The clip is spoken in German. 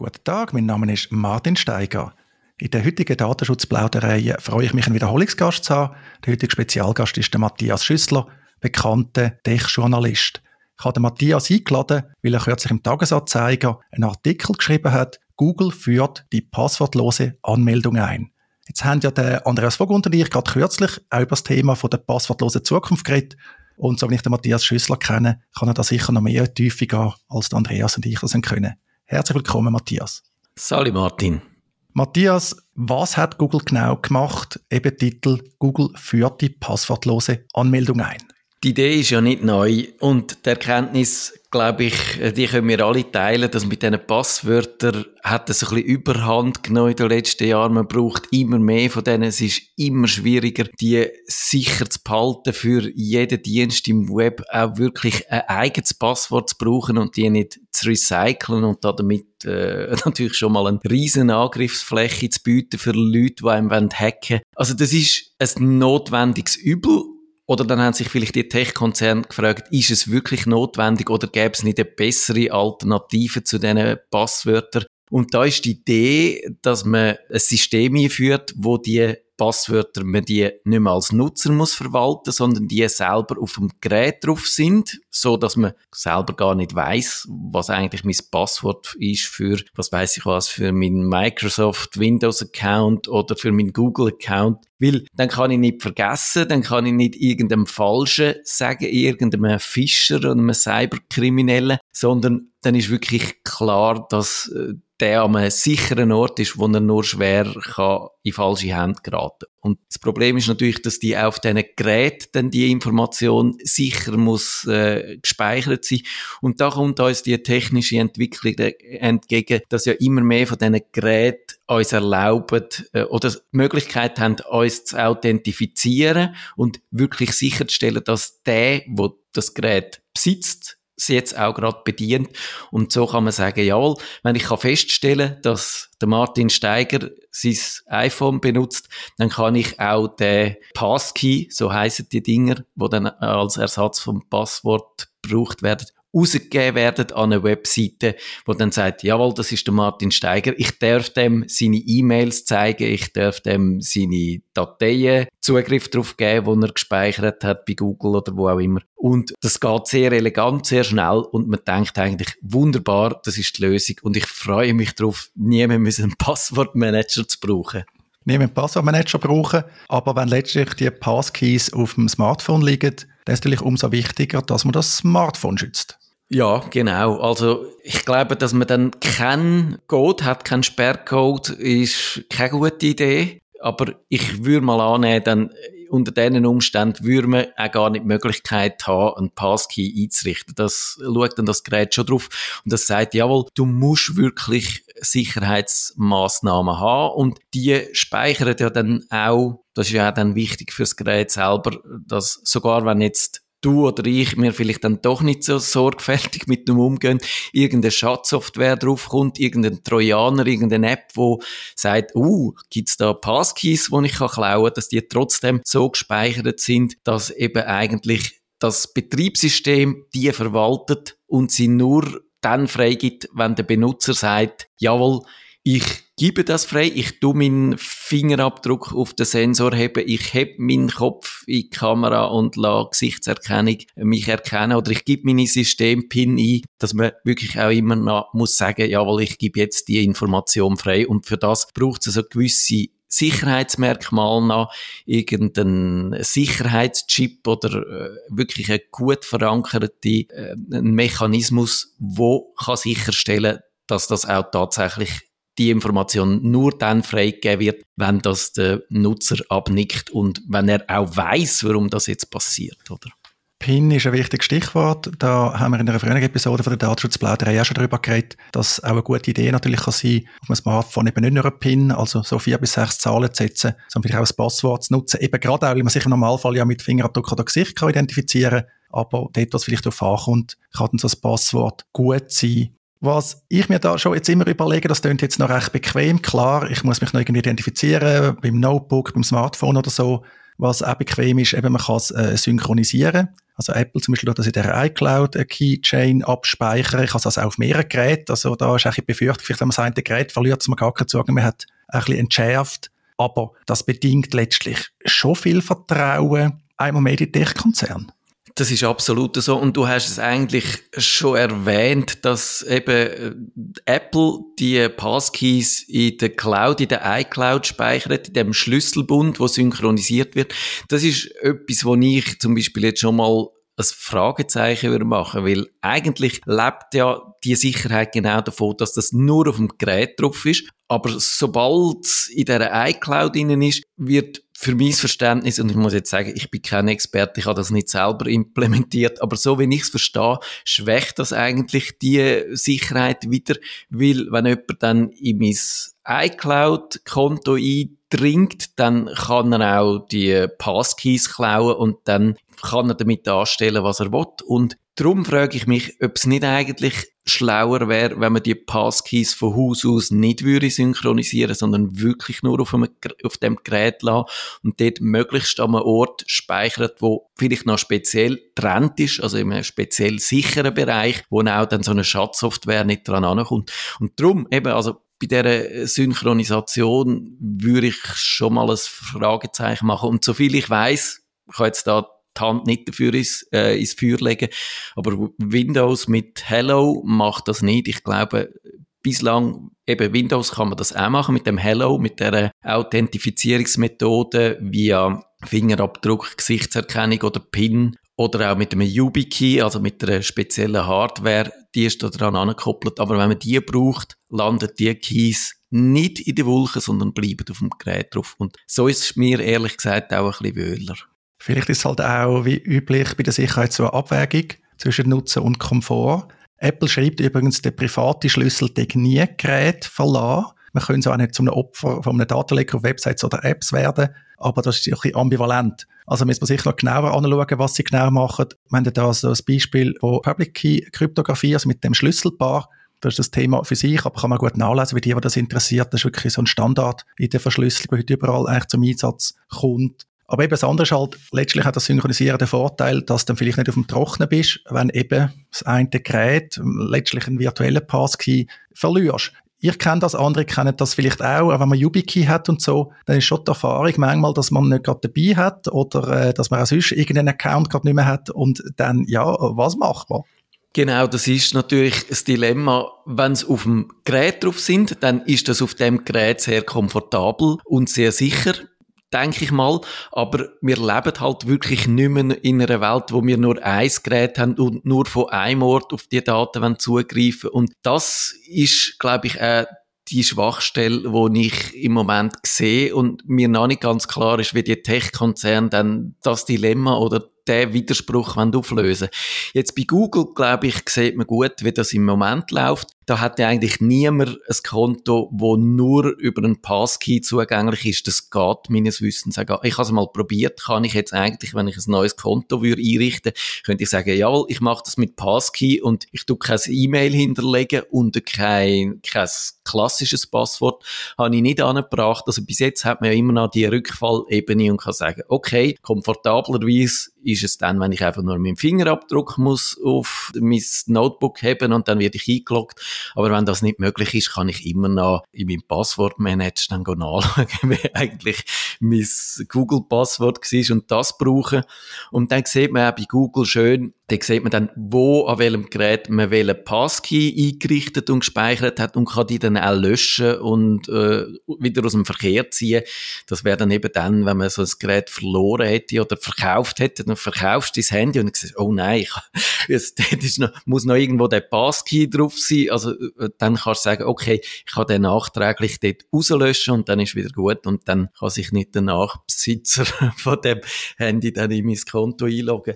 Guten Tag, mein Name ist Martin Steiger. In der heutigen Datenschutzplauderei freue ich mich, einen Wiederholungsgast zu haben. Der heutige Spezialgast ist der Matthias Schüssler, bekannter Tech-Journalist. Ich habe den Matthias eingeladen, weil er kürzlich im Tagesanzeiger einen Artikel geschrieben hat, Google führt die passwortlose Anmeldung ein. Jetzt haben ja der Andreas Vogt und ich gerade kürzlich auch über das Thema von der passwortlosen Zukunft geredet. Und so wie ich den Matthias Schüssler kenne, kann er da sicher noch mehr Tiefe gehen, als der Andreas und ich das können. Herzlich willkommen, Matthias. Sali Martin. Matthias, was hat Google genau gemacht? Eben Titel Google führt die passwortlose Anmeldung ein. Die Idee ist ja nicht neu und die Erkenntnis glaube ich, die können wir alle teilen, dass mit diesen Passwörtern hat es ein bisschen Überhand genommen in den letzten Jahren. Man braucht immer mehr von denen. Es ist immer schwieriger, die sicher zu behalten für jeden Dienst im Web, auch wirklich ein eigenes Passwort zu brauchen und die nicht zu recyceln und damit äh, natürlich schon mal eine riesen Angriffsfläche zu bieten für Leute, die einem hacken wollen. Also das ist ein notwendiges Übel oder dann haben sich vielleicht die Tech-Konzerne gefragt, ist es wirklich notwendig oder gäbe es nicht eine bessere Alternative zu diesen Passwörtern? Und da ist die Idee, dass man ein System einführt, wo die Passwörter man die nicht mehr als Nutzer muss verwalten, sondern die selber auf dem Gerät drauf sind, so dass man selber gar nicht weiß, was eigentlich mein Passwort ist für, was weiß ich was, für meinen Microsoft Windows Account oder für meinen Google Account. Weil dann kann ich nicht vergessen, dann kann ich nicht irgendeinem Falschen sagen, irgendeinem Fischer oder einem Cyberkriminellen, sondern dann ist wirklich klar, dass äh, der an einem sicheren Ort ist, wo er nur schwer kann in falsche Hände geraten. Und das Problem ist natürlich, dass die auf diesen Geräten dann die Information sicher muss äh, gespeichert sein. Und da kommt uns die technische Entwicklung entgegen, dass ja immer mehr von diesen Geräten uns erlauben äh, oder die Möglichkeit haben, uns zu authentifizieren und wirklich sicherzustellen, dass der, wo das Gerät besitzt, jetzt auch gerade bedient. Und so kann man sagen, jawohl, wenn ich kann feststellen, dass der Martin Steiger sein iPhone benutzt, dann kann ich auch den Passkey, so heißen die Dinger, wo dann als Ersatz vom Passwort gebraucht werden, rausgegeben werden an eine Webseite, wo dann sagt, jawohl, das ist der Martin Steiger, ich darf dem seine E-Mails zeigen, ich darf dem seine Dateien Zugriff darauf geben, die er gespeichert hat bei Google oder wo auch immer. Und das geht sehr elegant, sehr schnell und man denkt eigentlich, wunderbar, das ist die Lösung und ich freue mich darauf, nie mehr einen Passwortmanager zu brauchen nicht einen Passwortmanager brauchen, aber wenn letztlich die Passkeys auf dem Smartphone liegen, dann ist es natürlich umso wichtiger, dass man das Smartphone schützt. Ja, genau. Also ich glaube, dass man dann keinen Code hat, keinen Sperrcode, ist keine gute Idee. Aber ich würde mal annehmen, dann unter diesen Umständen würde man auch gar nicht die Möglichkeit haben, einen Passkey einzurichten. Das schaut dann das Gerät schon drauf und das sagt, jawohl, du musst wirklich Sicherheitsmaßnahmen haben und die speichern ja dann auch, das ist ja auch dann wichtig fürs Gerät selber, dass sogar wenn jetzt du oder ich mir vielleicht dann doch nicht so sorgfältig mit dem umgehen, irgendeine Schadsoftware draufkommt, irgendein Trojaner, irgendeine App, wo sagt, uh, gibt's da Passkeys, wo ich kann klauen, dass die trotzdem so gespeichert sind, dass eben eigentlich das Betriebssystem die verwaltet und sie nur dann freigibt, wenn der Benutzer sagt, jawohl, ich gebe das frei, ich tu meinen Fingerabdruck auf den Sensor heben, ich heb meinen Kopf in die Kamera und lasse Gesichtserkennung mich erkennen oder ich gebe meine System-Pin ein, dass man wirklich auch immer noch muss sagen, jawohl, ich gebe jetzt die Information frei. Und für das braucht es so gewisse Sicherheitsmerkmal nach, irgendeinen Sicherheitschip oder äh, wirklich ein gut verankerte äh, Mechanismus, wo kann sicherstellen, dass das auch tatsächlich die Information nur dann freigegeben wird, wenn das der Nutzer abnickt und wenn er auch weiß, warum das jetzt passiert, oder? PIN ist ein wichtiges Stichwort. Da haben wir in einer früheren Episode von der Datenschutzplauderei auch schon darüber geredet, dass auch eine gute Idee natürlich kann sein, auf dem Smartphone eben nicht nur ein PIN, also so vier bis sechs Zahlen zu setzen, sondern vielleicht auch ein Passwort zu nutzen. Eben gerade auch, weil man sich im Normalfall ja mit Fingerabdruck oder Gesicht kann identifizieren kann, aber dort, was vielleicht darauf ankommt, kann dann so ein Passwort gut sein. Was ich mir da schon jetzt immer überlege, das klingt jetzt noch recht bequem. Klar, ich muss mich noch irgendwie identifizieren, beim Notebook, beim Smartphone oder so. was auch bequem ist, eben man kann es äh, synchronisieren. Also Apple zum Beispiel tut das in der iCloud eine Keychain abspeichern. Ich habe das auch auf mehreren Geräten. Also da ist eigentlich Befürchtung, vielleicht wenn man sein Gerät verliert, dass man gar keinen Zugang mehr hat, ein bisschen entschärft. Aber das bedingt letztlich schon viel Vertrauen einmal mehr in den Tech-Konzern. Das ist absolut so. Und du hast es eigentlich schon erwähnt, dass eben äh, Apple die Passkeys in der Cloud, in der iCloud speichert, in dem Schlüsselbund, wo synchronisiert wird. Das ist etwas, wo ich zum Beispiel jetzt schon mal ein Fragezeichen würde machen, weil eigentlich lebt ja die Sicherheit genau davon, dass das nur auf dem Gerät drauf ist. Aber sobald es in dieser iCloud innen ist, wird für mein Verständnis, und ich muss jetzt sagen, ich bin kein Experte, ich habe das nicht selber implementiert, aber so wie ich es verstehe, schwächt das eigentlich die Sicherheit wieder, weil wenn jemand dann in mein iCloud-Konto eindringt, dann kann er auch die Passkeys klauen und dann kann er damit anstellen, was er will. Und darum frage ich mich, ob es nicht eigentlich schlauer wäre, wenn man die Passkeys von Haus aus nicht würde synchronisieren, sondern wirklich nur auf, einem, auf dem Gerät lassen und dort möglichst an einem Ort speichert, wo vielleicht noch speziell trennt ist, also in einem speziell sicheren Bereich, wo auch dann so eine Schatzsoftware nicht dran ankommt. Und darum eben, also bei dieser Synchronisation würde ich schon mal ein Fragezeichen machen. Und soviel ich weiß, ich habe jetzt da die Hand nicht dafür ins, äh, ins Feuer legen. Aber Windows mit Hello macht das nicht. Ich glaube, bislang eben Windows kann man das auch machen mit dem Hello, mit der Authentifizierungsmethode via Fingerabdruck, Gesichtserkennung oder PIN oder auch mit einem YubiKey, also mit einer speziellen Hardware, die ist da dran angekoppelt. Aber wenn man die braucht, landet die Keys nicht in der Wolke, sondern bleiben auf dem Gerät drauf. Und so ist es mir ehrlich gesagt auch ein bisschen wöhler. Vielleicht ist es halt auch wie üblich bei der Sicherheit so eine Abwägung zwischen Nutzen und Komfort. Apple schreibt übrigens, der private Schlüssel darf nie Gerät verlassen. Man könnte so auch nicht zu einem Opfer von einem Datenleck auf Websites oder Apps werden, aber das ist ein bisschen ambivalent. Also müssen wir sich noch genauer anschauen, was sie genau machen. Wir haben da so ein Beispiel von Public Key Kryptographie, also mit dem Schlüsselpaar. Das ist das Thema für sich, aber kann man gut nachlesen, wie die, die das interessiert. Das ist wirklich so ein Standard in der Verschlüsselung, der heute überall eigentlich zum Einsatz kommt. Aber eben das andere ist halt, letztlich hat das Synchronisieren den Vorteil, dass du dann vielleicht nicht auf dem Trocknen bist, wenn eben das eine Gerät letztlich einen virtuellen Passkey verlierst. Ich kenne das, andere kennen das vielleicht auch, auch wenn man YubiKey hat und so, dann ist schon die Erfahrung manchmal, dass man nicht gerade dabei hat oder äh, dass man auch sonst irgendeinen Account gerade nicht mehr hat und dann, ja, was macht man? Genau, das ist natürlich das Dilemma. Wenn es auf dem Gerät drauf sind, dann ist das auf dem Gerät sehr komfortabel und sehr sicher denke ich mal. Aber wir leben halt wirklich nicht mehr in einer Welt, wo wir nur ein Gerät haben und nur von einem Ort auf die Daten zugreifen Und das ist, glaube ich, auch die Schwachstelle, die ich im Moment sehe und mir noch nicht ganz klar ist, wie die Tech-Konzerne dann das Dilemma oder den Widerspruch auflösen. Jetzt bei Google, glaube ich, sieht man gut, wie das im Moment läuft da hat ja eigentlich niemand ein Konto, wo nur über einen Passkey zugänglich ist. Das geht meines Wissens. Ich habe es mal probiert, kann ich jetzt eigentlich, wenn ich ein neues Konto würde einrichten, könnte ich sagen, jawohl, ich mache das mit Passkey und ich tue kein E-Mail hinterlegen und kein, kein klassisches Passwort habe ich nicht angebracht. Also bis jetzt hat man ja immer noch die Rückfallebene und kann sagen, okay, komfortablerweise ist es dann, wenn ich einfach nur meinen Fingerabdruck muss auf mein Notebook haben und dann werde ich eingeloggt aber wenn das nicht möglich ist, kann ich immer noch in meinem Passwortmanager dann nachschauen, wie eigentlich mein Google-Passwort war und das brauchen. Und dann sieht man auch bei Google schön, da sieht man dann, wo, an welchem Gerät man welchen Passkey eingerichtet und gespeichert hat und kann die dann auch löschen und äh, wieder aus dem Verkehr ziehen. Das wäre dann eben dann, wenn man so ein Gerät verloren hätte oder verkauft hätte, dann verkaufst du das Handy und dann siehst, oh nein, ich, ist noch, muss noch irgendwo der Passkey drauf sein. Also äh, dann kannst du sagen, okay, ich kann den nachträglich dort rauslöschen und dann ist wieder gut und dann kann sich nicht der Nachbesitzer von dem Handy dann in mein Konto einloggen.